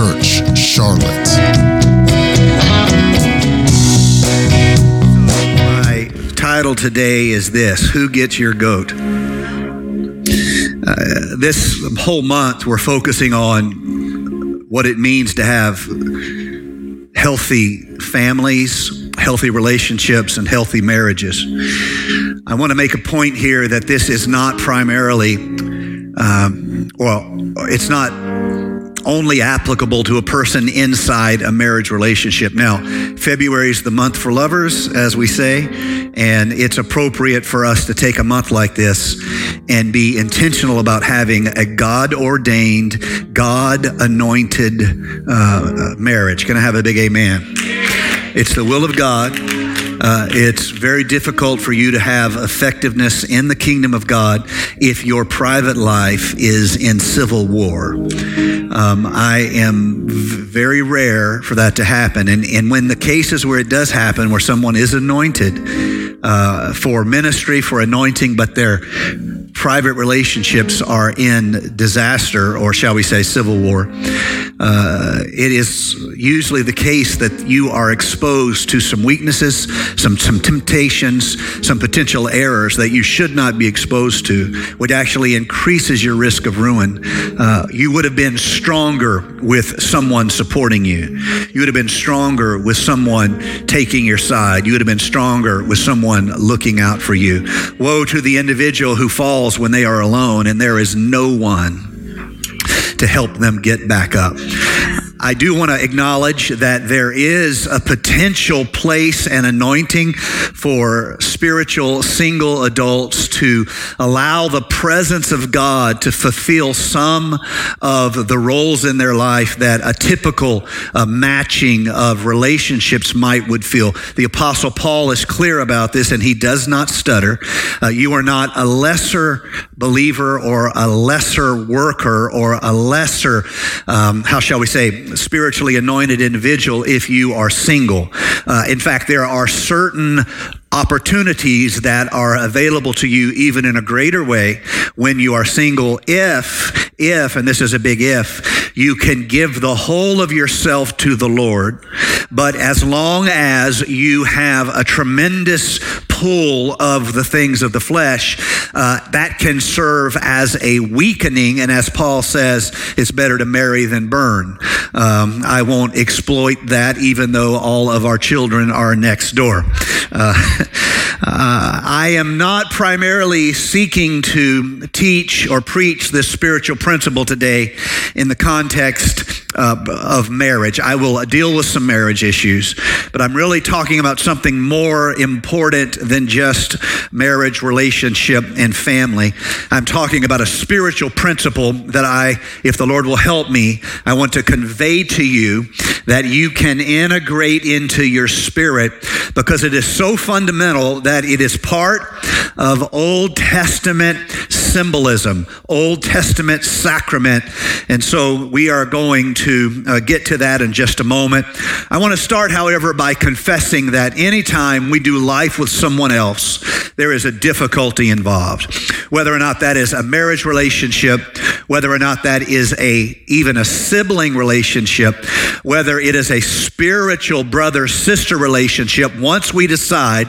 Church, Charlotte. My title today is this Who Gets Your Goat? Uh, this whole month, we're focusing on what it means to have healthy families, healthy relationships, and healthy marriages. I want to make a point here that this is not primarily, um, well, it's not only applicable to a person inside a marriage relationship. Now, February is the month for lovers, as we say, and it's appropriate for us to take a month like this and be intentional about having a God ordained, God anointed uh, marriage. Can I have a big amen? It's the will of God. Uh, it's very difficult for you to have effectiveness in the kingdom of God if your private life is in civil war. Um, I am very rare for that to happen. And, and when the cases where it does happen, where someone is anointed uh, for ministry, for anointing, but their private relationships are in disaster, or shall we say, civil war, uh, it is usually the case that you are exposed to some weaknesses, some, some temptations, some potential errors that you should not be exposed to, which actually increases your risk of ruin. Uh, you would have been stronger with someone supporting you. You would have been stronger with someone taking your side. You would have been stronger with someone looking out for you. Woe to the individual who falls when they are alone and there is no one to help them get back up. I do want to acknowledge that there is a potential place and anointing for spiritual single adults to allow the presence of God to fulfill some of the roles in their life that a typical uh, matching of relationships might would feel. The apostle Paul is clear about this and he does not stutter. Uh, you are not a lesser believer or a lesser worker or a lesser, um, how shall we say, spiritually anointed individual if you are single. Uh, in fact, there are certain opportunities that are available to you even in a greater way when you are single. If if and this is a big if you can give the whole of yourself to the lord but as long as you have a tremendous pull of the things of the flesh uh, that can serve as a weakening. And as paul says it's better to marry than burn. Um, i won't exploit that even though all of our children are next door. Uh, uh, I am not primarily seeking to teach or preach this spiritual principle today in the context uh, of marriage. I will deal with some marriage issues, but I'm really talking about something more important than just marriage, relationship, and family. I'm talking about a spiritual principle that I, if the Lord will help me, I want to convey to you that you can integrate into your spirit because it is so fundamental that it is part of Old Testament symbolism, Old Testament sacrament. And so we are going to uh, get to that in just a moment. I want to start, however, by confessing that anytime we do life with someone else, there is a difficulty involved. Whether or not that is a marriage relationship, whether or not that is a even a sibling relationship, whether it is a spiritual brother sister relationship, once we decide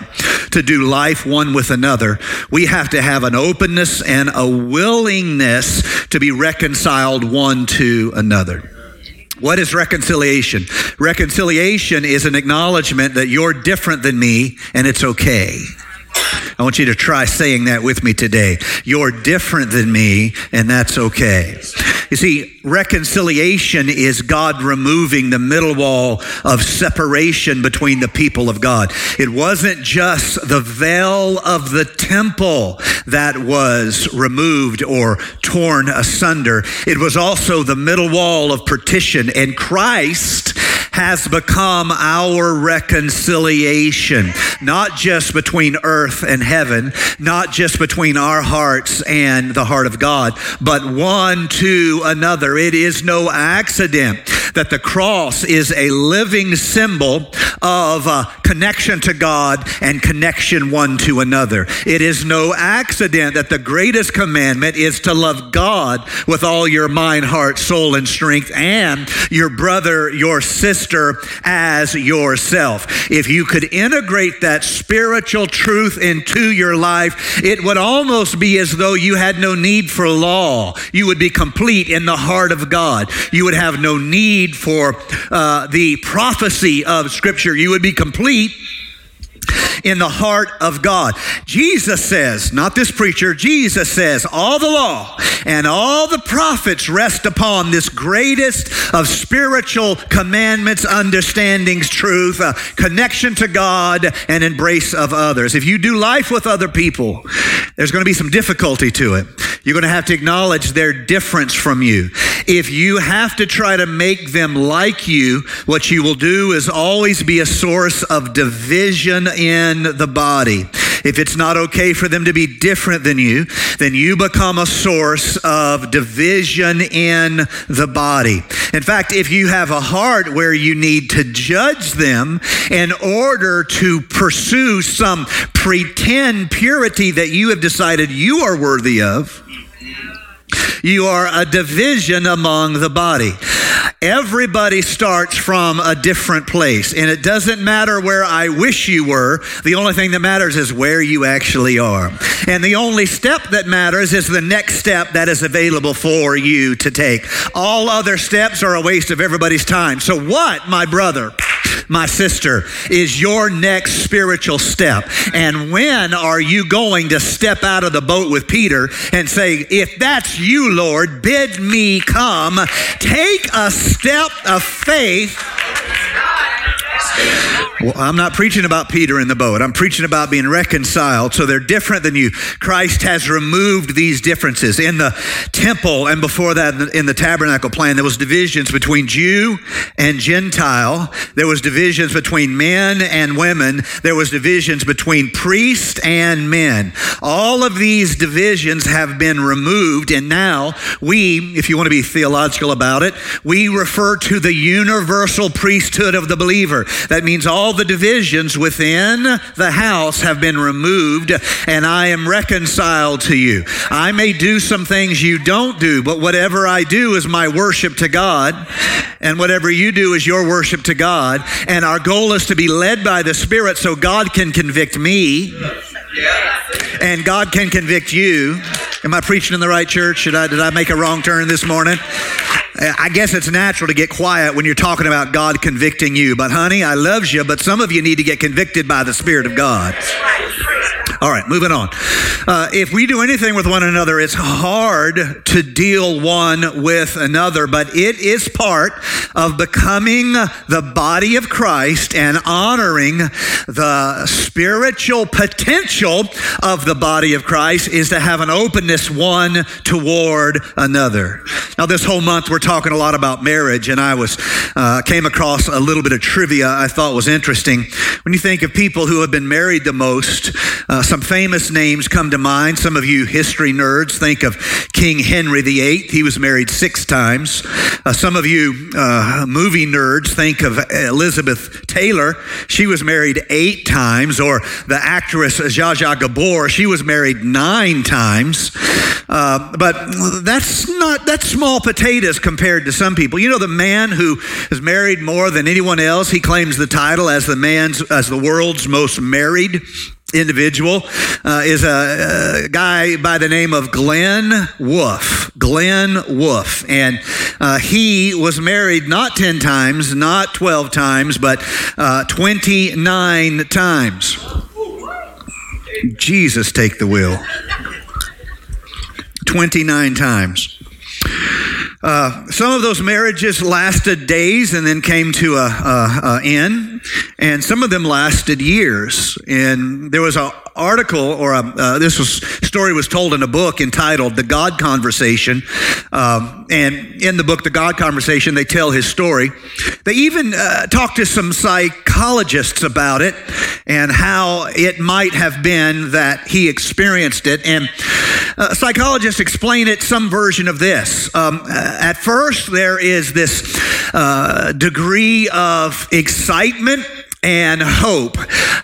to do life one with another, we have to have an openness and a willingness to be reconciled one to another. What is reconciliation? Reconciliation is an acknowledgement that you're different than me and it's okay. I want you to try saying that with me today. You're different than me, and that's okay. You see, reconciliation is God removing the middle wall of separation between the people of God. It wasn't just the veil of the temple that was removed or torn asunder, it was also the middle wall of partition, and Christ has become our reconciliation, not just between earth and heaven, not just between our hearts and the heart of God, but one to another. It is no accident that the cross is a living symbol of uh, connection to God and connection one to another. It is no accident that the greatest commandment is to love God with all your mind, heart, soul, and strength, and your brother, your sister as yourself. If you could integrate that spiritual truth into your life, it would almost be as though you had no need for law. You would be complete in the heart of God. You would have no need for uh, the prophecy of Scripture. You would be complete in the heart of God. Jesus says, not this preacher, Jesus says, all the law and all the prophets rest upon this greatest of spiritual commandments, understandings, truth, connection to God, and embrace of others. If you do life with other people, there's going to be some difficulty to it. You're going to have to acknowledge their difference from you. If you have to try to make them like you, what you will do is always be a source of division in the body. If it's not okay for them to be different than you, then you become a source of division in the body. In fact, if you have a heart where you need to judge them in order to pursue some pretend purity that you have decided you are worthy of, you are a division among the body. Everybody starts from a different place, and it doesn't matter where I wish you were. The only thing that matters is where you actually are. And the only step that matters is the next step that is available for you to take. All other steps are a waste of everybody's time. So, what, my brother? My sister, is your next spiritual step? And when are you going to step out of the boat with Peter and say, If that's you, Lord, bid me come? Take a step of faith well, I'm not preaching about Peter in the boat. I'm preaching about being reconciled. So they're different than you. Christ has removed these differences. In the temple and before that in the tabernacle plan, there was divisions between Jew and Gentile. There was divisions between men and women. There was divisions between priest and men. All of these divisions have been removed. And now we, if you want to be theological about it, we refer to the universal priesthood of the believer. That means all the divisions within the house have been removed, and I am reconciled to you. I may do some things you don't do, but whatever I do is my worship to God, and whatever you do is your worship to God. And our goal is to be led by the Spirit so God can convict me. And God can convict you. Am I preaching in the right church? Should I, did I make a wrong turn this morning? I guess it's natural to get quiet when you're talking about God convicting you. But honey, I loves you, but some of you need to get convicted by the Spirit of God. All right, moving on. Uh, if we do anything with one another, it's hard to deal one with another, but it is part of becoming the body of Christ and honoring the spiritual potential of the body of Christ is to have an openness one toward another. Now, this whole month we're talking a lot about marriage, and I was uh, came across a little bit of trivia I thought was interesting. When you think of people who have been married the most, uh, some famous names come to mind. Some of you history nerds think of King Henry VIII. He was married six times. Uh, some of you uh, movie nerds think of Elizabeth Taylor. She was married eight times. Or the actress Zsa Zsa Gabor. She was married nine times. Uh, but that's not that's small potatoes compared to some people. You know, the man who is married more than anyone else. He claims the title as the man's as the world's most married individual uh, is a, a, guy by the name of Glynn Wolfe. Glynn Wolfe. And uh, he was married not 10 times, not 12 times, but uh, 29 times. Jesus, take the wheel. 29 times. Uh, some of those marriages lasted days and then came to a, a, a end, and some of them lasted years. And there was an article, or a, uh, this was story was told in a book entitled "The God Conversation," um, and in the book "The God Conversation," they tell his story. They even uh, talked to some psychologists about it and how it might have been that he experienced it. And uh, psychologists explain it some version of this. Um, at first, there is this uh, degree of excitement and hope.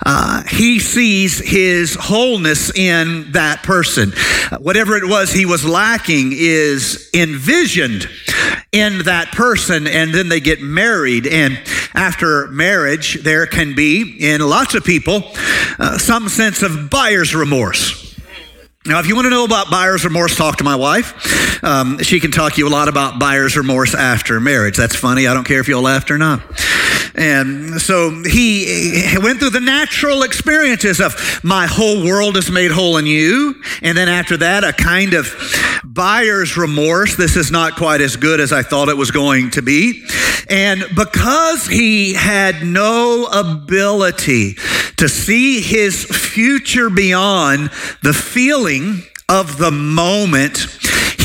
Uh, he sees his wholeness in that person. Whatever it was he was lacking is envisioned in that person, and then they get married. And after marriage, there can be, in lots of people, uh, some sense of buyer's remorse. Now, if you want to know about buyer's remorse, talk to my wife. Um, she can talk to you a lot about buyer's remorse after marriage. That's funny. I don't care if you'll laugh or not. And so he went through the natural experiences of my whole world is made whole in you. And then after that, a kind of buyer's remorse. This is not quite as good as I thought it was going to be. And because he had no ability to see his future beyond the feeling of the moment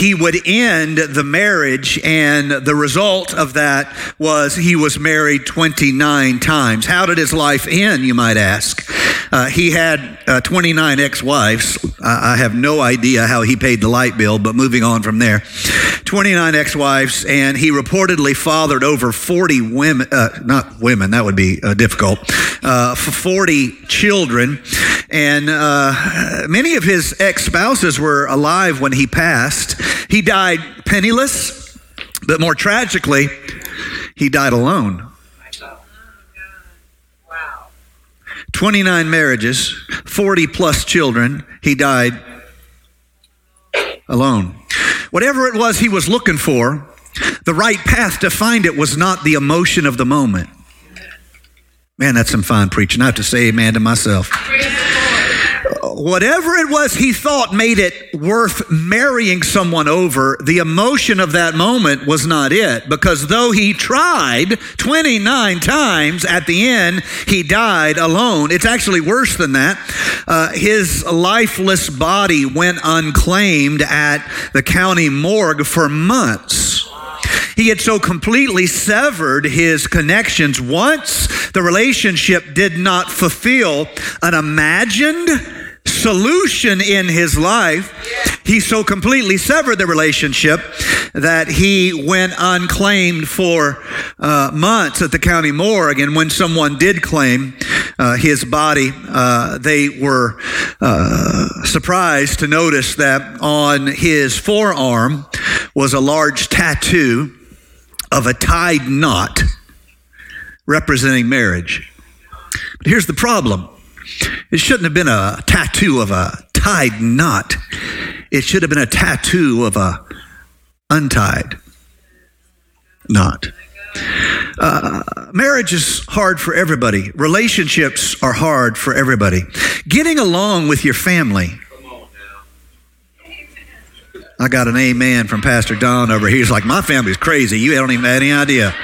he would end the marriage, and the result of that was he was married 29 times. How did his life end, you might ask? Uh, he had uh, 29 ex wives. I have no idea how he paid the light bill, but moving on from there 29 ex wives, and he reportedly fathered over 40 women, uh, not women, that would be uh, difficult, uh, 40 children. And uh, many of his ex spouses were alive when he passed. He died penniless, but more tragically, he died alone. 29 marriages, 40 plus children. He died alone. Whatever it was he was looking for, the right path to find it was not the emotion of the moment. Man, that's some fine preaching. I have to say amen to myself whatever it was he thought made it worth marrying someone over, the emotion of that moment was not it. Because though he tried 29 times, at the end, he died alone. It's actually worse than that. Uh, his lifeless body went unclaimed at the county morgue for months. He had so completely severed his connections once the relationship did not fulfill an imagined solution in his life, he so completely severed the relationship that he went unclaimed for uh, months at the county morgue. And when someone did claim uh, his body, uh, they were uh, surprised to notice that on his forearm was a large tattoo of a tied knot representing marriage. But here's the problem it shouldn't have been a tattoo of a tied knot. It should have been a tattoo of a untied knot. Uh, marriage is hard for everybody. Relationships are hard for everybody. Getting along with your family. I got an amen from Pastor Don over here. He's like, My family's crazy. You don't even have any idea.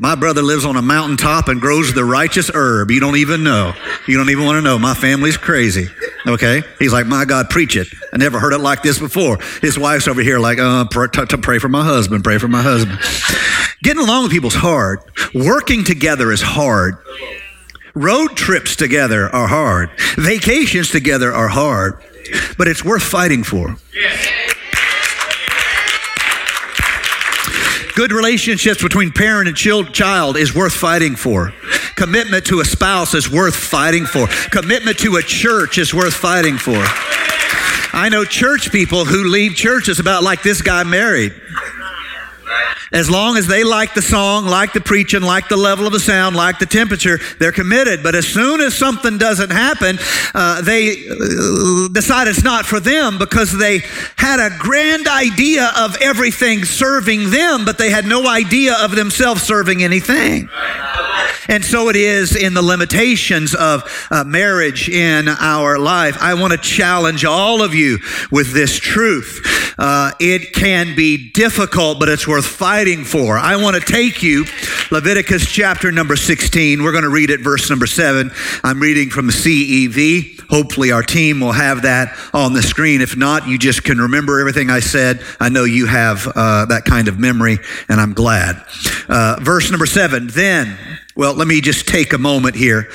My brother lives on a mountaintop and grows the righteous herb. You don't even know. You don't even want to know. My family's crazy. Okay? He's like, my God, preach it. I never heard it like this before. His wife's over here like, uh, pr- to, to pray for my husband, pray for my husband. Getting along with people's hard. Working together is hard. Road trips together are hard. Vacations together are hard. But it's worth fighting for. Good relationships between parent and child is worth fighting for. Commitment to a spouse is worth fighting for. Commitment to a church is worth fighting for. I know church people who leave churches about like this guy married. As long as they like the song, like the preaching, like the level of the sound, like the temperature, they're committed. But as soon as something doesn't happen, uh, they uh, decide it's not for them because they had a grand idea of everything serving them, but they had no idea of themselves serving anything. And so it is in the limitations of uh, marriage in our life. I want to challenge all of you with this truth. Uh, it can be difficult, but it's worth fighting for. I want to take you, Leviticus chapter number 16. We're going to read it, verse number 7. I'm reading from the CEV. Hopefully, our team will have that on the screen. If not, you just can remember everything I said. I know you have uh, that kind of memory, and I'm glad. Uh, verse number 7 Then Well, let me just take a moment here.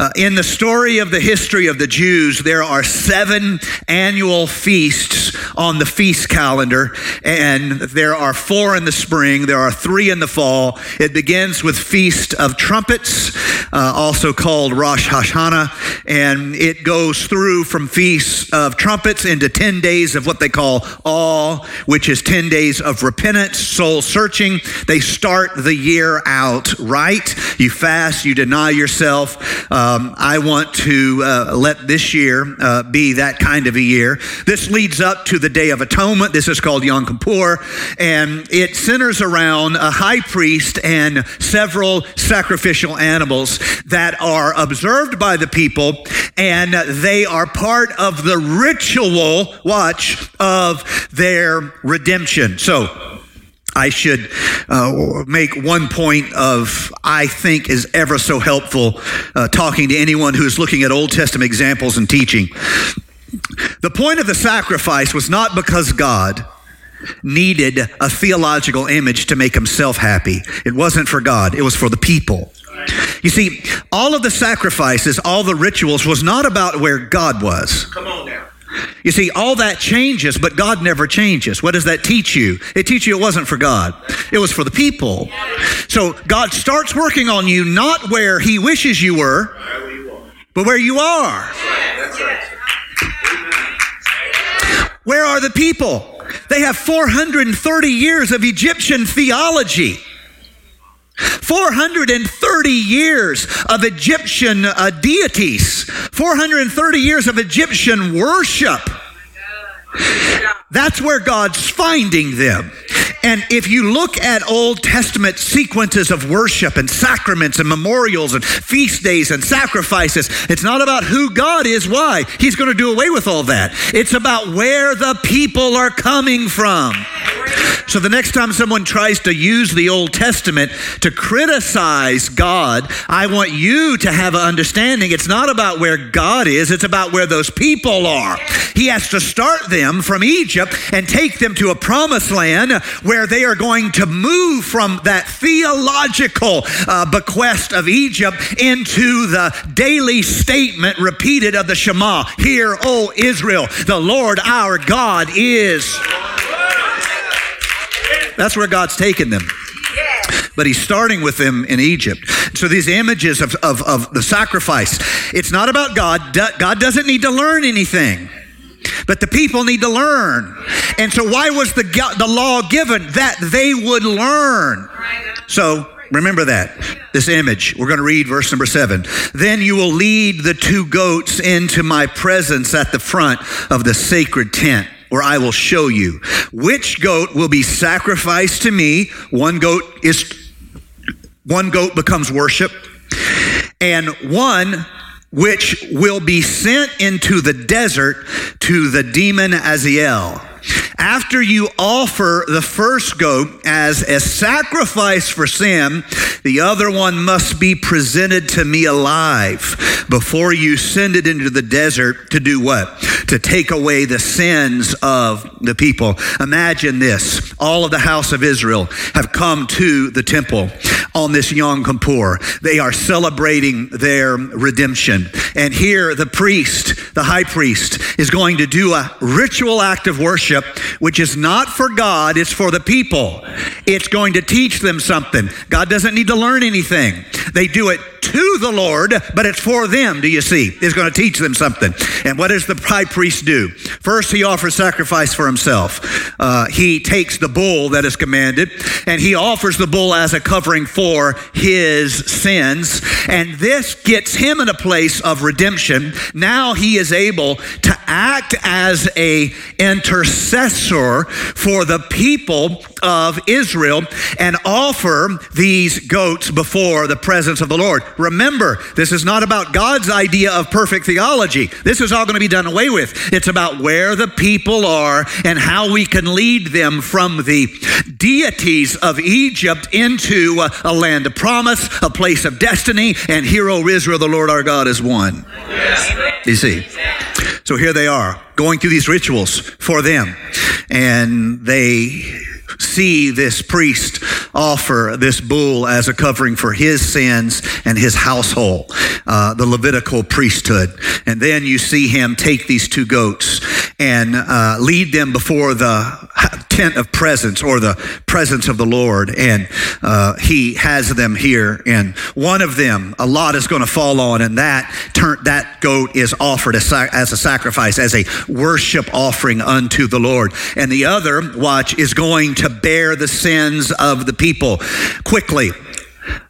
Uh, in the story of the history of the Jews, there are seven annual feasts on the feast calendar, and there are four in the spring, there are three in the fall. It begins with Feast of Trumpets, uh, also called Rosh Hashanah, and it goes through from Feast of Trumpets into 10 days of what they call all, which is 10 days of repentance, soul searching. They start the year out right. You you fast, you deny yourself. Um, I want to uh, let this year uh, be that kind of a year. This leads up to the Day of Atonement. This is called Yom Kippur, and it centers around a high priest and several sacrificial animals that are observed by the people, and they are part of the ritual, watch, of their redemption. So, I should uh, make one point of, I think, is ever so helpful uh, talking to anyone who's looking at Old Testament examples and teaching. The point of the sacrifice was not because God needed a theological image to make himself happy. It wasn't for God, it was for the people. You see, all of the sacrifices, all the rituals was not about where God was. Come on now. You see, all that changes, but God never changes. What does that teach you? It teaches you it wasn't for God, it was for the people. So God starts working on you not where He wishes you were, but where you are. Where are the people? They have 430 years of Egyptian theology. 430 years of Egyptian uh, deities, 430 years of Egyptian worship. That's where God's finding them. And if you look at Old Testament sequences of worship and sacraments and memorials and feast days and sacrifices, it's not about who God is. Why? He's going to do away with all that. It's about where the people are coming from. So the next time someone tries to use the Old Testament to criticize God, I want you to have an understanding. It's not about where God is, it's about where those people are. He has to start them from Egypt and take them to a promised land where they are going to move from that theological uh, bequest of Egypt into the daily statement repeated of the Shema Hear, O Israel, the Lord our God is. That's where God's taken them. But he's starting with them in Egypt. So these images of, of, of the sacrifice, it's not about God. God doesn't need to learn anything. But the people need to learn. And so, why was the, the law given? That they would learn. So, remember that. This image. We're going to read verse number seven. Then you will lead the two goats into my presence at the front of the sacred tent or I will show you which goat will be sacrificed to me. One goat is one goat becomes worship, and one which will be sent into the desert to the demon Azazel. After you offer the first goat as a sacrifice for sin, the other one must be presented to me alive before you send it into the desert to do what? To take away the sins of the people. Imagine this. All of the house of Israel have come to the temple on this Yom Kippur. They are celebrating their redemption. And here the priest, the high priest, is going to do a ritual act of worship, which is not for God, it's for the people. It's going to teach them something. God doesn't need to learn anything. They do it to the Lord, but it's for them, do you see? It's going to teach them something. And what does the high priest do? First, he offers sacrifice for himself. Uh, he takes the bull that is commanded, and he offers the bull as a covering for his sins. And this gets him in a place of redemption. Now he is able to act as a intercessor for the people of Israel and offer these goats before the presence of the Lord. Remember, this is not about God's idea of perfect theology. This is all going to be done away with. It's about where the people are and how we can lead them from the deities of Egypt into a, a land of promise, a place of destiny, and Hear, O Israel, the Lord our God is one. You see? So here they are going through these rituals for them. And they see this priest offer this bull as a covering for his sins and his household, uh, the Levitical priesthood. And then you see him take these two goats and uh, lead them before the tent of presence or the presence of the Lord. And uh, he has them here. And one of them, a lot is going to fall on, and that that goat is offered as, as a sacrifice, as a worship offering unto the Lord. And the other, watch, is going to bear the sins of the people quickly.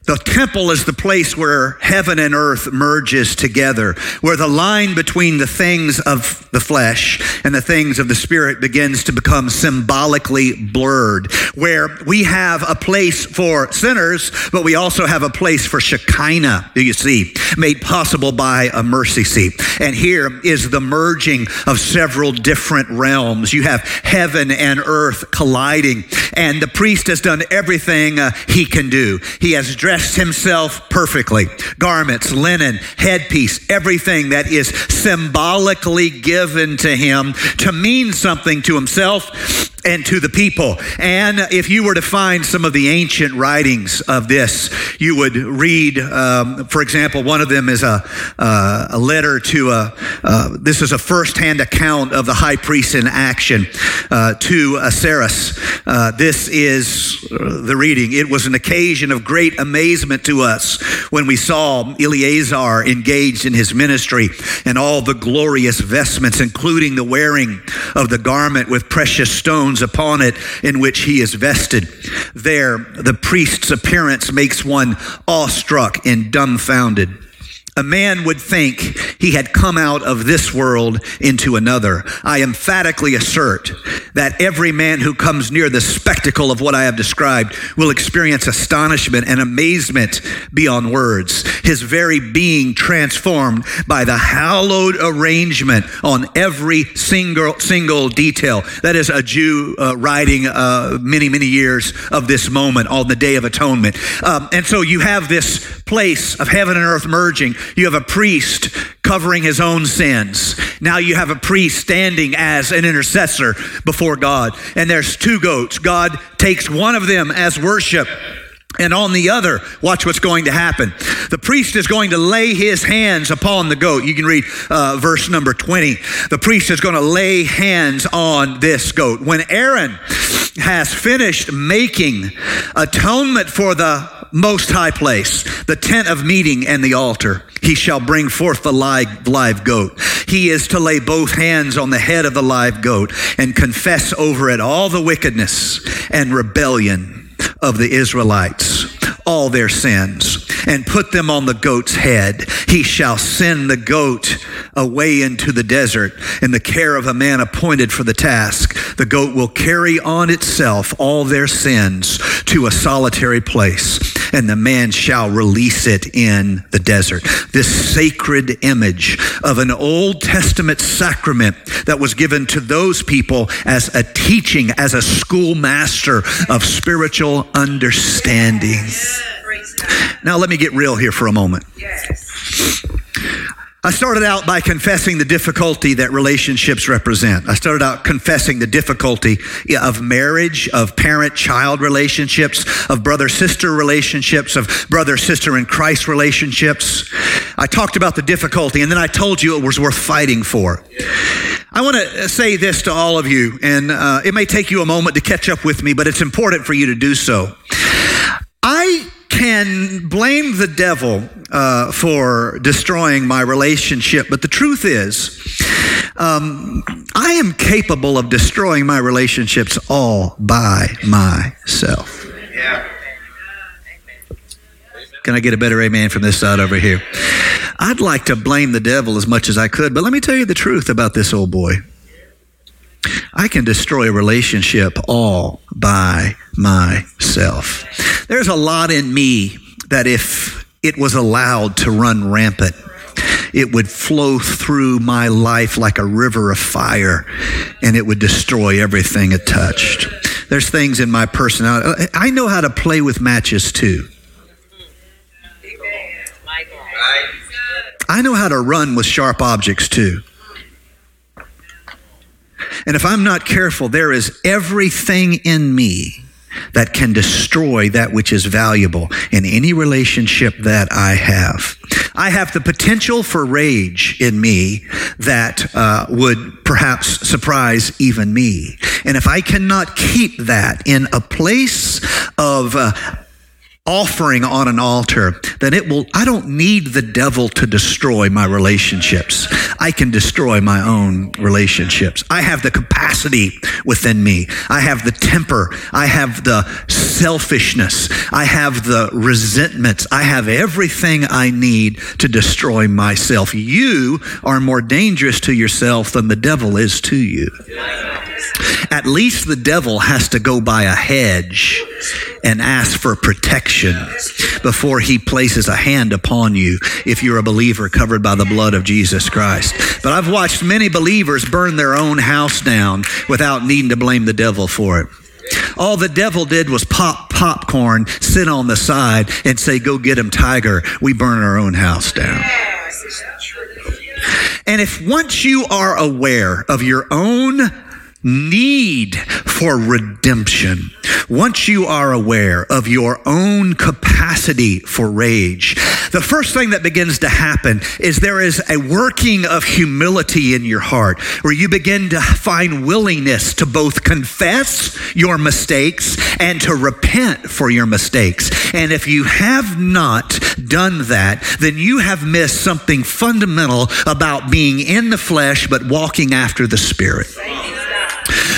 The temple is the place where heaven and earth merges together, where the line between the things of the flesh and the things of the spirit begins to become symbolically blurred, where we have a place for sinners, but we also have a place for Shekinah, do you see, made possible by a mercy seat. And here is the merging of several different realms. You have heaven and earth colliding, and the priest has done everything uh, he can do. He has dressed dressed himself perfectly. Garments, linen, headpiece, everything that is symbolically given to him to mean something to himself and to the people. And if you were to find some of the ancient writings of this, you would read, um, for example, one of them is a, uh, a letter to a, uh, this is a firsthand account of the high priest in action uh, to Ahasuerus. Uh, this is the reading. It was an occasion of great amazement to us when we saw Eleazar engaged in his ministry and all the glorious vestments, including the wearing of the garment with precious stones upon it in which he is vested. There, the priest's appearance makes one awestruck and dumbfounded a man would think he had come out of this world into another. I emphatically assert that every man who comes near the spectacle of what I have described will experience astonishment and amazement beyond words. His very being transformed by the hallowed arrangement on every single single detail. That is a Jew uh, writing uh, many many years of this moment on the Day of Atonement, um, and so you have this place of heaven and earth merging you have a priest covering his own sins. Now you have a priest standing as an intercessor before God. And there's two goats. God takes one of them as worship. And on the other, watch what's going to happen. The priest is going to lay his hands upon the goat. You can read uh, verse number 20. The priest is going to lay hands on this goat. When Aaron has finished making atonement for the most high place, the tent of meeting and the altar. He shall bring forth the live, live goat. He is to lay both hands on the head of the live goat and confess over it all the wickedness and rebellion of the Israelites, all their sins and put them on the goat's head. He shall send the goat away into the desert in the care of a man appointed for the task. The goat will carry on itself all their sins to a solitary place, and the man shall release it in the desert. This sacred image of an Old Testament sacrament that was given to those people as a teaching, as a schoolmaster of spiritual understanding. Now, let me get real here for a moment. Yes. I started out by confessing the difficulty that relationships represent. I started out confessing the difficulty of marriage, of parent child relationships, of brother sister relationships, of brother sister in Christ relationships. I talked about the difficulty and then I told you it was worth fighting for. I want to say this to all of you, and uh, it may take you a moment to catch up with me, but it's important for you to do so. Can blame the devil uh, for destroying my relationship, but the truth is, um, I am capable of destroying my relationships all by myself. Can I get a better amen from this side over here? I'd like to blame the devil as much as I could, but let me tell you the truth about this old boy. I can destroy a relationship all by myself. There's a lot in me that if it was allowed to run rampant, it would flow through my life like a river of fire and it would destroy everything it touched. There's things in my personality. I know how to play with matches too. I know how to run with sharp objects too. And if I'm not careful, there is everything in me that can destroy that which is valuable in any relationship that I have. I have the potential for rage in me that uh, would perhaps surprise even me. And if I cannot keep that in a place of uh, offering on an altar, then it will, I don't need the devil to destroy my relationships. I can destroy my own relationships. I have the capacity within me. I have the temper. I have the selfishness. I have the resentments. I have everything I need to destroy myself. You are more dangerous to yourself than the devil is to you. At least the devil has to go by a hedge and ask for protection before he places a hand upon you if you're a believer covered by the blood of Jesus Christ. But I've watched many believers burn their own house down without needing to blame the devil for it. All the devil did was pop popcorn, sit on the side, and say, Go get him, tiger. We burn our own house down. And if once you are aware of your own need for redemption, once you are aware of your own capacity for rage, the first thing that begins to happen is there is a working of humility in your heart where you begin to find willingness to both confess your mistakes and to repent for your mistakes. And if you have not done that, then you have missed something fundamental about being in the flesh but walking after the Spirit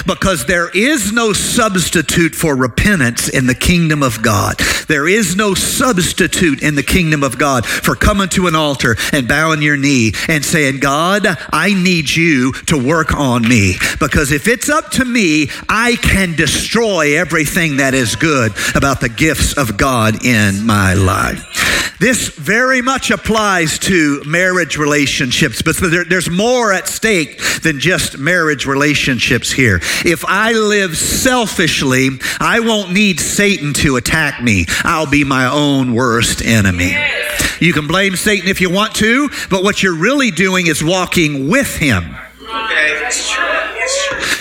because there is no substitute for repentance in the kingdom of God. There is no substitute in the kingdom of God for coming to an altar and bowing your knee and saying, God, I need you to work on me. Because if it's up to me, I can destroy everything that is good about the gifts of God in my life. This very much applies to marriage relationships, but there, there's more at stake than just marriage relationships here. If I live selfishly, I won't need Satan to attack me. I'll be my own worst enemy. You can blame Satan if you want to, but what you're really doing is walking with him. Okay, that's true.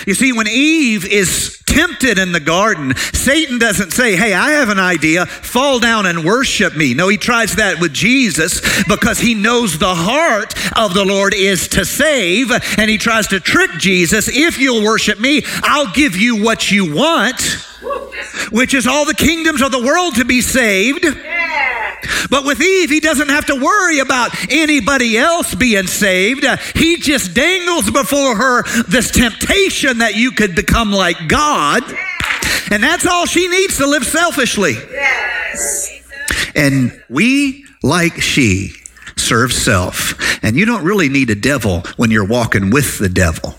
You see, when Eve is tempted in the garden, Satan doesn't say, Hey, I have an idea, fall down and worship me. No, he tries that with Jesus because he knows the heart of the Lord is to save, and he tries to trick Jesus. If you'll worship me, I'll give you what you want, which is all the kingdoms of the world to be saved. But with Eve, he doesn't have to worry about anybody else being saved. He just dangles before her this temptation that you could become like God. And that's all she needs to live selfishly. Yes. And we, like she, serve self. And you don't really need a devil when you're walking with the devil.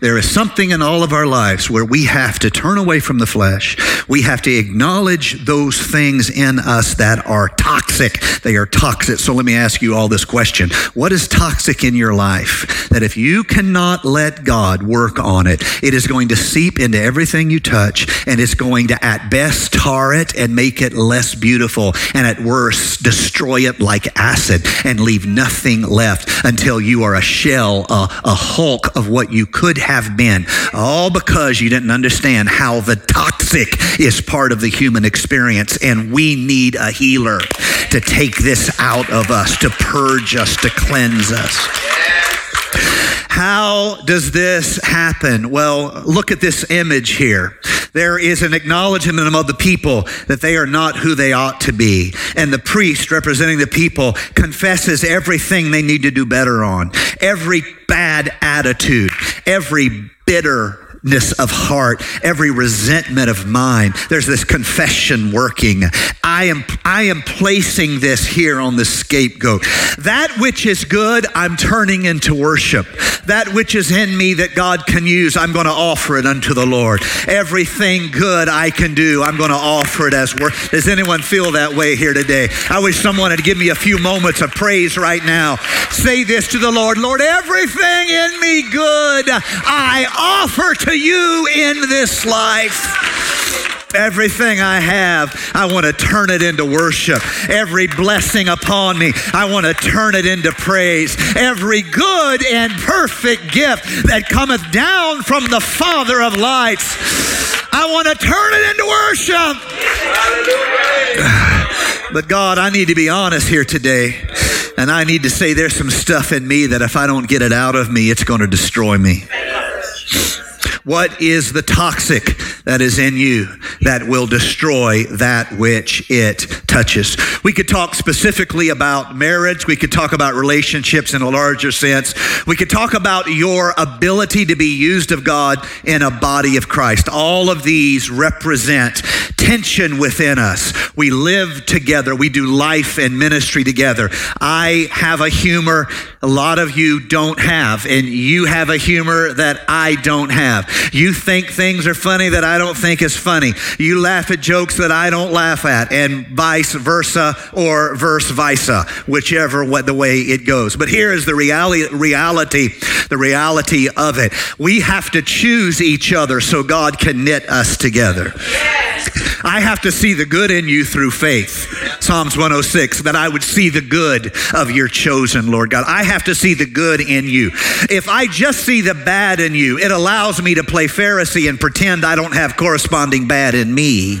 There is something in all of our lives where we have to turn away from the flesh. We have to acknowledge those things in us that are toxic. They are toxic. So let me ask you all this question. What is toxic in your life that if you cannot let God work on it, it is going to seep into everything you touch and it's going to at best tar it and make it less beautiful and at worst destroy it like acid and leave nothing left until you are a shell, a, a hulk of what you could have been, all because you didn't understand how the toxic is part of the human experience. And we need a healer to take this out of us, to purge us, to cleanse us. How does this happen? Well, look at this image here. There is an acknowledgement of the people that they are not who they ought to be. And the priest representing the people confesses everything they need to do better on, every bad attitude, every bitter hardness of heart, every resentment of mind. There's this confession working. I am, I am placing this here on the scapegoat. That which is good, I'm turning into worship. That which is in me that God can use, I'm going to offer it unto the Lord. Everything good I can do, I'm going to offer it as work. Does anyone feel that way here today? I wish someone had give me a few moments of praise right now. Say this to the Lord Lord, everything in me good, I offer to you in this life. Everything I have, I want to turn it into worship. Every blessing upon me, I want to turn it into praise. Every good and perfect gift that cometh down from the Father of lights, I want to turn it into worship. But God, I need to be honest here today. And I need to say there's some stuff in me that if I don't get it out of me, it's going to destroy me. What is the toxic that is in you that will destroy that which it touches? We could talk specifically about marriage. We could talk about relationships in a larger sense. We could talk about your ability to be used of God in a body of Christ. All of these represent tension within us. We live together. We do life and ministry together. I have a humor a lot of you don't have, and you have a humor that I don't have. You think things are funny that I don't think is funny. You laugh at jokes that I don't laugh at, and vice versa or verse versa, whichever what the way it goes. But here is the reality, reality, the reality of it. We have to choose each other so God can knit us together. I have to see the good in you through faith. Psalms 106, that I would see the good of your chosen, Lord God. I have to see the good in you. If I just see the bad in you, it allows me to play Pharisee and pretend I don't have corresponding bad in me.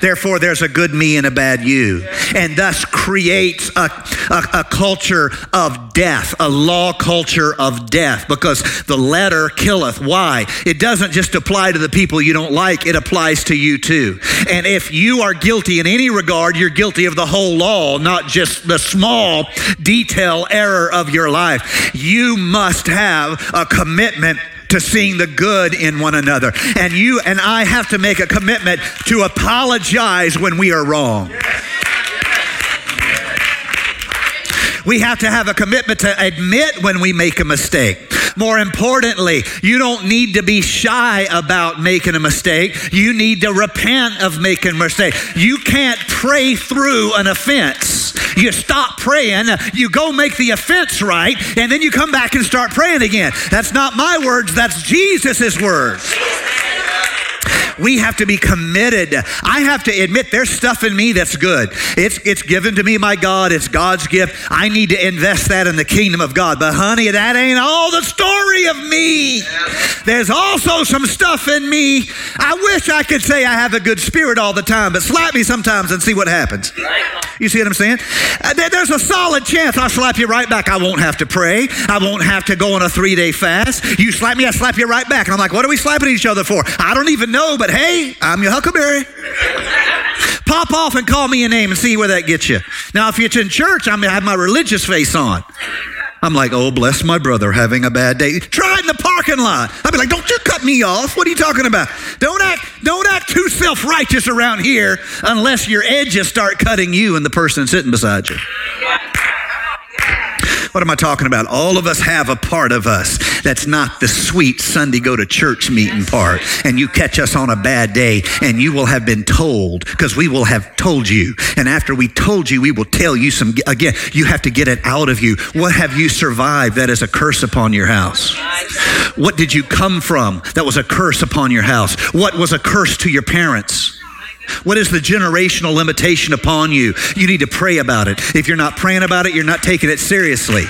Therefore, there's a good me and a bad you. And thus creates a, a, a, culture of death, a law culture of death, because the letter killeth. Why? It doesn't just apply to the people you don't like, it applies to you too. And if you are guilty in any regard, you're guilty of the whole law, not just the small detail error of your life. You must have a commitment to seeing the good in one another. And you and I have to make a commitment to apologize when we are wrong. We have to have a commitment to admit when we make a mistake. More importantly, you don't need to be shy about making a mistake. You need to repent of making a mistake. You can't pray through an offense. You stop praying, you go make the offense right, and then you come back and start praying again. That's not my words, that's Jesus' words. We have to be committed. I have to admit there's stuff in me that's good. It's, it's given to me by God. It's God's gift. I need to invest that in the kingdom of God. But honey, that ain't all the story of me. There's also some stuff in me. I wish I could say I have a good spirit all the time, but slap me sometimes and see what happens. You see what I'm saying? Uh, there's a solid chance I'll slap you right back. I won't have to pray. I won't have to go on a three day fast. You slap me, I slap you right back. And I'm like, what are we slapping each other for? I don't even know, but hey, I'm your huckleberry. Pop off and call me a name and see where that gets you. Now, if you're in church, I'm gonna have my religious face on. I'm like, oh, bless my brother having a bad day. Try it in the parking lot. I'd be like, don't you cut me off. What are you talking about? Don't act, don't act too self-righteous around here unless your edges start cutting you and the person sitting beside you. What am I talking about? All of us have a part of us that's not the sweet Sunday go to church meeting part. And you catch us on a bad day and you will have been told because we will have told you. And after we told you, we will tell you some, again, you have to get it out of you. What have you survived that is a curse upon your house? What did you come from that was a curse upon your house? What was a curse to your parents? What is the generational limitation upon you? You need to pray about it. If you're not praying about it, you're not taking it seriously.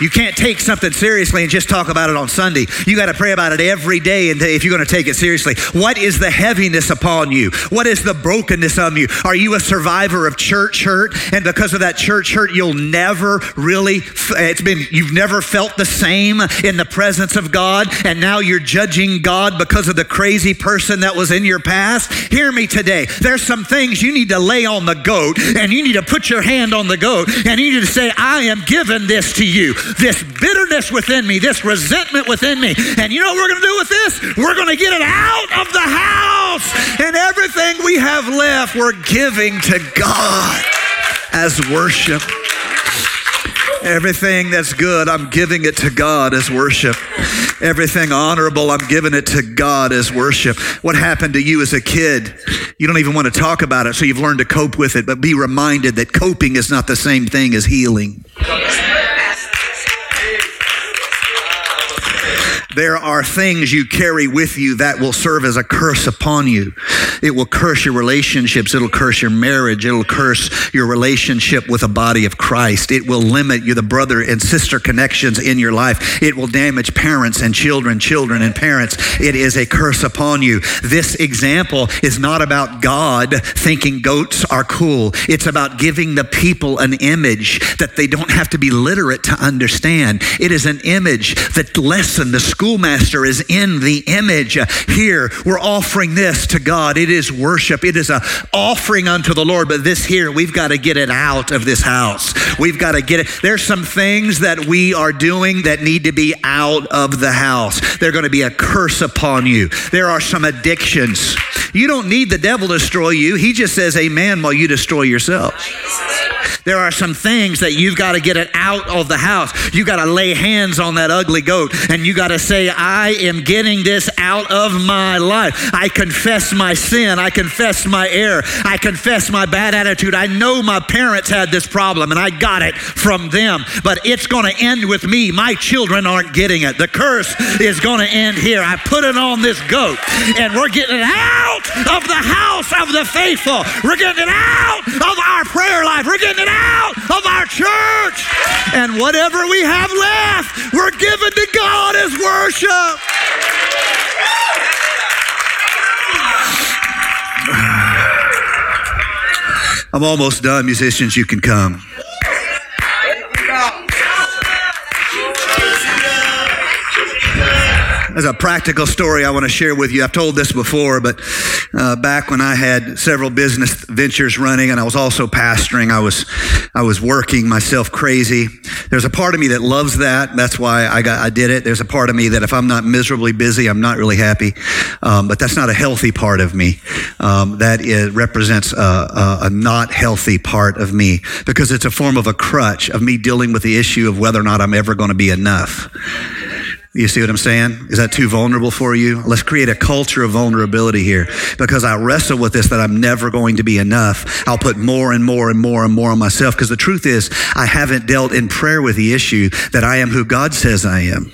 You can't take something seriously and just talk about it on Sunday. You got to pray about it every day if you're going to take it seriously. What is the heaviness upon you? What is the brokenness on you? Are you a survivor of church hurt? And because of that church hurt, you'll never really, it's been, you've never felt the same in the presence of God. And now you're judging God because of the crazy person that was in your past. Hear me today. There's some things you need to lay on the goat and you need to put your hand on the goat and you need to say, I am giving this to you this bitterness within me, this resentment within me. And you know what we're going to do with this? We're going to get it out of the house. And everything we have left, we're giving to God as worship. Everything that's good, I'm giving it to God as worship. Everything honorable, I'm giving it to God as worship. What happened to you as a kid? You don't even want to talk about it, so you've learned to cope with it, but be reminded that coping is not the same thing as healing. There are things you carry with you that will serve as a curse upon you. It will curse your relationships. It'll curse your marriage. It'll curse your relationship with the body of Christ. It will limit you, the brother and sister connections in your life. It will damage parents and children, children and parents. It is a curse upon you. This example is not about God thinking goats are cool. It's about giving the people an image that they don't have to be literate to understand. It is an image that lesson, the schoolmaster is in the image. Here, we're offering this to God. It is worship. It is a offering unto the Lord. But this here, we've got to get it out of this house. We've got to get it. There's some things that we are doing that need to be out of the house. They're going to be a curse upon you. There are some addictions. You don't need the devil to destroy you. He just says amen while you destroy yourself. There are some things that you've got to get it out of the house. You got to lay hands on that ugly goat and you got to say, I am getting this out of my life. I confess my sin. I confess my error. I confess my bad attitude. I know my parents had this problem and I got it from them, but it's going to end with me. My children aren't getting it. The curse is going to end here. I put it on this goat and we're getting it out of the house of the faithful. We're getting it out of our prayer life. We're getting it out of our church. And whatever we have left, we're giving to God as worship. I'm almost done, musicians. You can come. There's a practical story I want to share with you. I've told this before, but uh, back when I had several business ventures running and I was also pastoring, I was I was working myself crazy. There's a part of me that loves that. That's why I got I did it. There's a part of me that if I'm not miserably busy, I'm not really happy. Um, but that's not a healthy part of me. Um, that is, represents a, a, a not healthy part of me because it's a form of a crutch of me dealing with the issue of whether or not I'm ever going to be enough. You see what I'm saying? Is that too vulnerable for you? Let's create a culture of vulnerability here because I wrestle with this that I'm never going to be enough. I'll put more and more and more and more on myself because the truth is, I haven't dealt in prayer with the issue that I am who God says I am.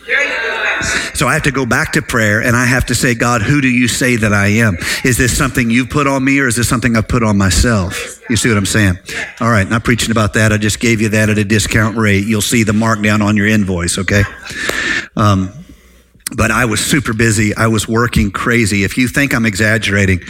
So I have to go back to prayer and I have to say, God, who do you say that I am? Is this something you've put on me or is this something I've put on myself? You see what I'm saying? All right, not preaching about that. I just gave you that at a discount rate. You'll see the markdown on your invoice, okay? Um, but I was super busy. I was working crazy. If you think I'm exaggerating,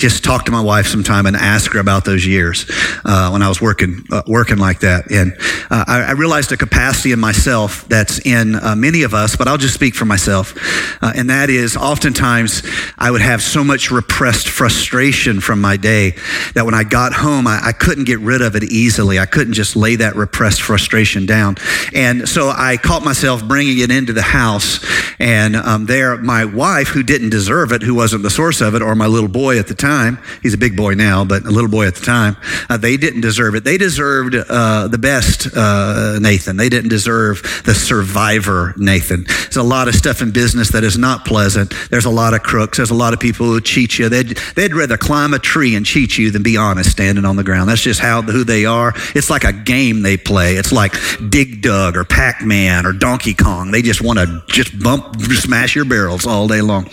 just talk to my wife sometime and ask her about those years uh, when I was working uh, working like that. And uh, I, I, realized a capacity in myself that's in uh, many of us, but I'll just speak for myself. Uh, and that is, oftentimes I would have so much repressed frustration from my day that when I got home, I, I couldn't get rid of it easily. I couldn't just lay that repressed frustration down. And so I caught myself bringing it into the house. And um, there, my wife, who didn't deserve it, who wasn't the source of it, or my little boy at the time time, he's a big boy now, but a little boy at the time, uh, they didn't deserve it. They deserved uh, the best uh, Nathan. They didn't deserve the survivor Nathan. There's a lot of stuff in business that is not pleasant. There's a lot of crooks. There's a lot of people who cheat you. They'd, they'd rather climb a tree and cheat you than be honest standing on the ground. That's just how who they are. It's like a game they play. It's like Dig Dug or Pac Man or Donkey Kong. They just want to just bump, smash your barrels all day long.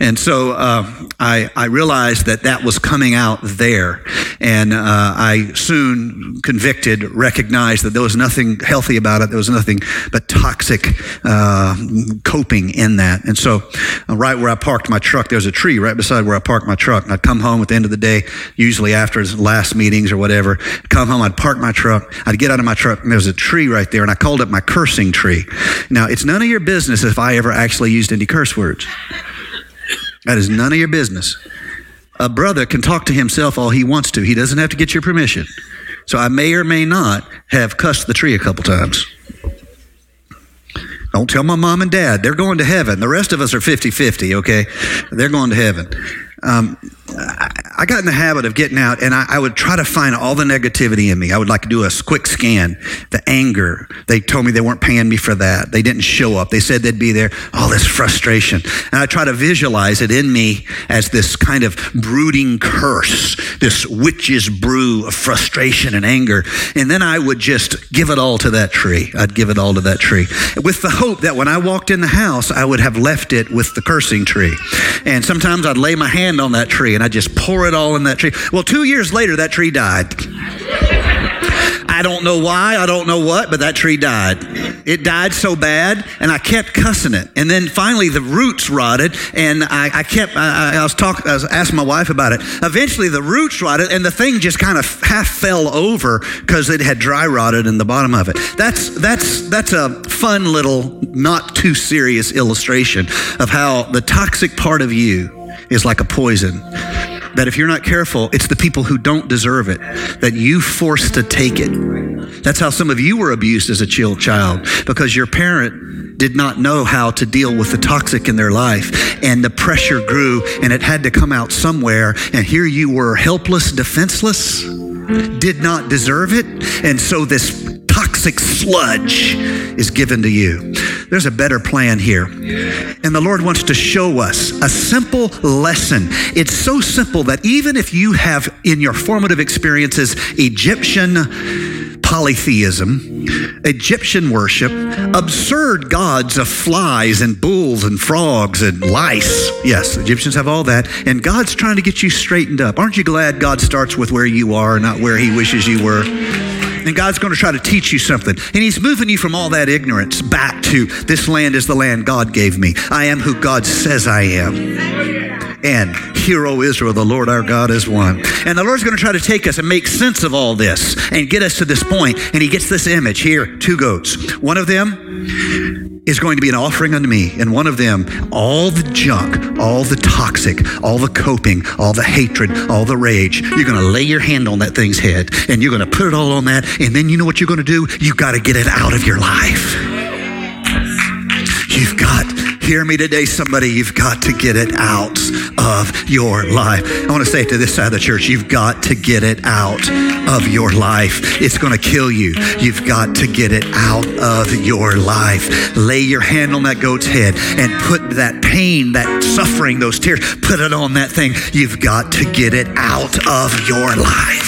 And so uh, I, I realized that that was coming out there. And uh, I soon convicted, recognized that there was nothing healthy about it. There was nothing but toxic uh, coping in that. And so, uh, right where I parked my truck, there was a tree right beside where I parked my truck. And I'd come home at the end of the day, usually after last meetings or whatever. come home, I'd park my truck. I'd get out of my truck, and there was a tree right there. And I called it my cursing tree. Now, it's none of your business if I ever actually used any curse words. That is none of your business a brother can talk to himself all he wants to. He doesn't have to get your permission. So I may or may not have cussed the tree a couple times. Don't tell my mom and dad. They're going to heaven. The rest of us are 50 50, okay? They're going to heaven. Um, I got in the habit of getting out and I, I, would try to find all the negativity in me. I would like to do a quick scan. The anger, they told me they weren't paying me for that. They didn't show up. They said they'd be there. All this frustration. And I try to visualize it in me as this kind of brooding curse, this witch's brew of frustration and anger. And then I would just give it all to that tree. I'd give it all to that tree with the hope that when I walked in the house, I would have left it with the cursing tree. And sometimes I'd lay my hand on that tree and I'd just pour it all in that tree. Well, two years later, that tree died. I don't know why, I don't know what, but that tree died. It died so bad, and I kept cussing it. And then finally, the roots rotted, and I, I kept, I, I, was talking, I was asking my wife about it. Eventually, the roots rotted, and the thing just kind of half fell over because it had dry rotted in the bottom of it. That's, that's, that's a fun little, not too serious illustration of how the toxic part of you is like a poison that if you're not careful, it's the people who don't deserve it that you force to take it. That's how some of you were abused as a child because your parent did not know how to deal with the toxic in their life and the pressure grew and it had to come out somewhere and here you were helpless, defenseless, did not deserve it. And so this toxic sludge is given to you. There's a better plan here. And the Lord wants to show us a simple lesson. It's so simple that even if you have in your formative experiences Egyptian polytheism, Egyptian worship, absurd gods of flies and bulls and frogs and lice. Yes, Egyptians have all that. And God's trying to get you straightened up. Aren't you glad God starts with where you are, not where He wishes you were? And God's going to try to teach you something. And He's moving you from all that ignorance back to this land is the land God gave me. I am who God says I am. And hear, O Israel, the Lord our God is one. And the Lord's going to try to take us and make sense of all this and get us to this point. And He gets this image here two goats. One of them is going to be an offering unto me. And one of them, all the junk, all the toxic, all the coping, all the hatred, all the rage, you're going to lay your hand on that thing's head and you're going to put it all on that. And then you know what you're going to do? You've got to get it out of your life. You've got Hear me today, somebody. You've got to get it out of your life. I want to say it to this side of the church. You've got to get it out of your life. It's going to kill you. You've got to get it out of your life. Lay your hand on that goat's head and put that pain, that suffering, those tears, put it on that thing. You've got to get it out of your life.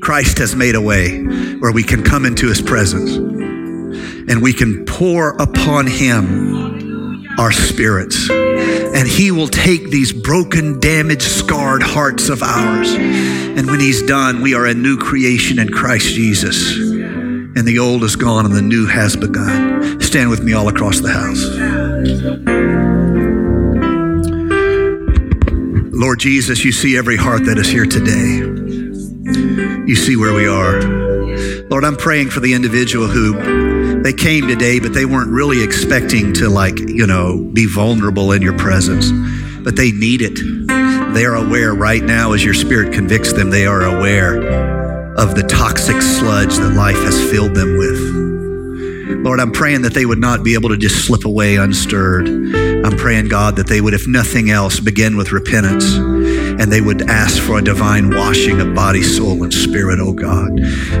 Christ has made a way where we can come into his presence and we can pour upon him our spirits. And he will take these broken, damaged, scarred hearts of ours. And when he's done, we are a new creation in Christ Jesus. And the old is gone and the new has begun. Stand with me all across the house. Lord Jesus, you see every heart that is here today. You see where we are. Lord, I'm praying for the individual who they came today, but they weren't really expecting to, like, you know, be vulnerable in your presence. But they need it. They are aware right now, as your spirit convicts them, they are aware of the toxic sludge that life has filled them with. Lord, I'm praying that they would not be able to just slip away unstirred. I'm praying, God, that they would, if nothing else, begin with repentance and they would ask for a divine washing of body, soul, and spirit, oh God.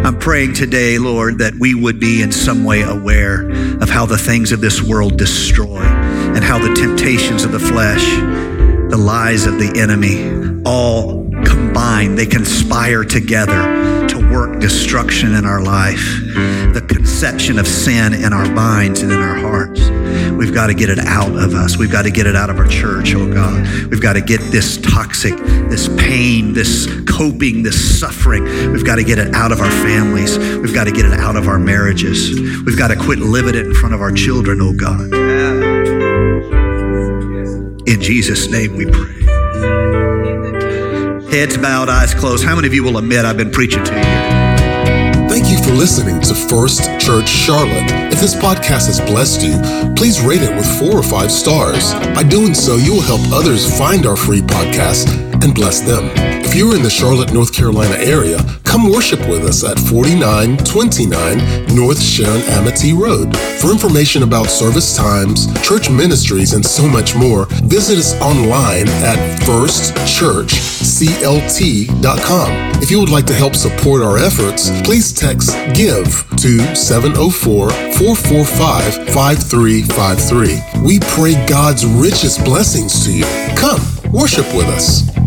I'm praying today, Lord, that we would be in some way aware of how the things of this world destroy and how the temptations of the flesh, the lies of the enemy, all combine, they conspire together to work destruction in our life, the conception of sin in our minds and in our hearts. We've got to get it out of us. We've got to get it out of our church, oh God. We've got to get this toxic, this pain, this coping, this suffering. We've got to get it out of our families. We've got to get it out of our marriages. We've got to quit living it in front of our children, oh God. In Jesus' name we pray. Heads bowed, eyes closed. How many of you will admit I've been preaching to you? For listening to First Church Charlotte. If this podcast has blessed you, please rate it with four or five stars. By doing so, you will help others find our free podcast and bless them. If you're in the Charlotte, North Carolina area, come worship with us at 4929 North Sharon Amity Road. For information about service times, church ministries, and so much more, visit us online at firstchurchclt.com. If you would like to help support our efforts, please text GIVE to 704 445 5353. We pray God's richest blessings to you. Come, worship with us.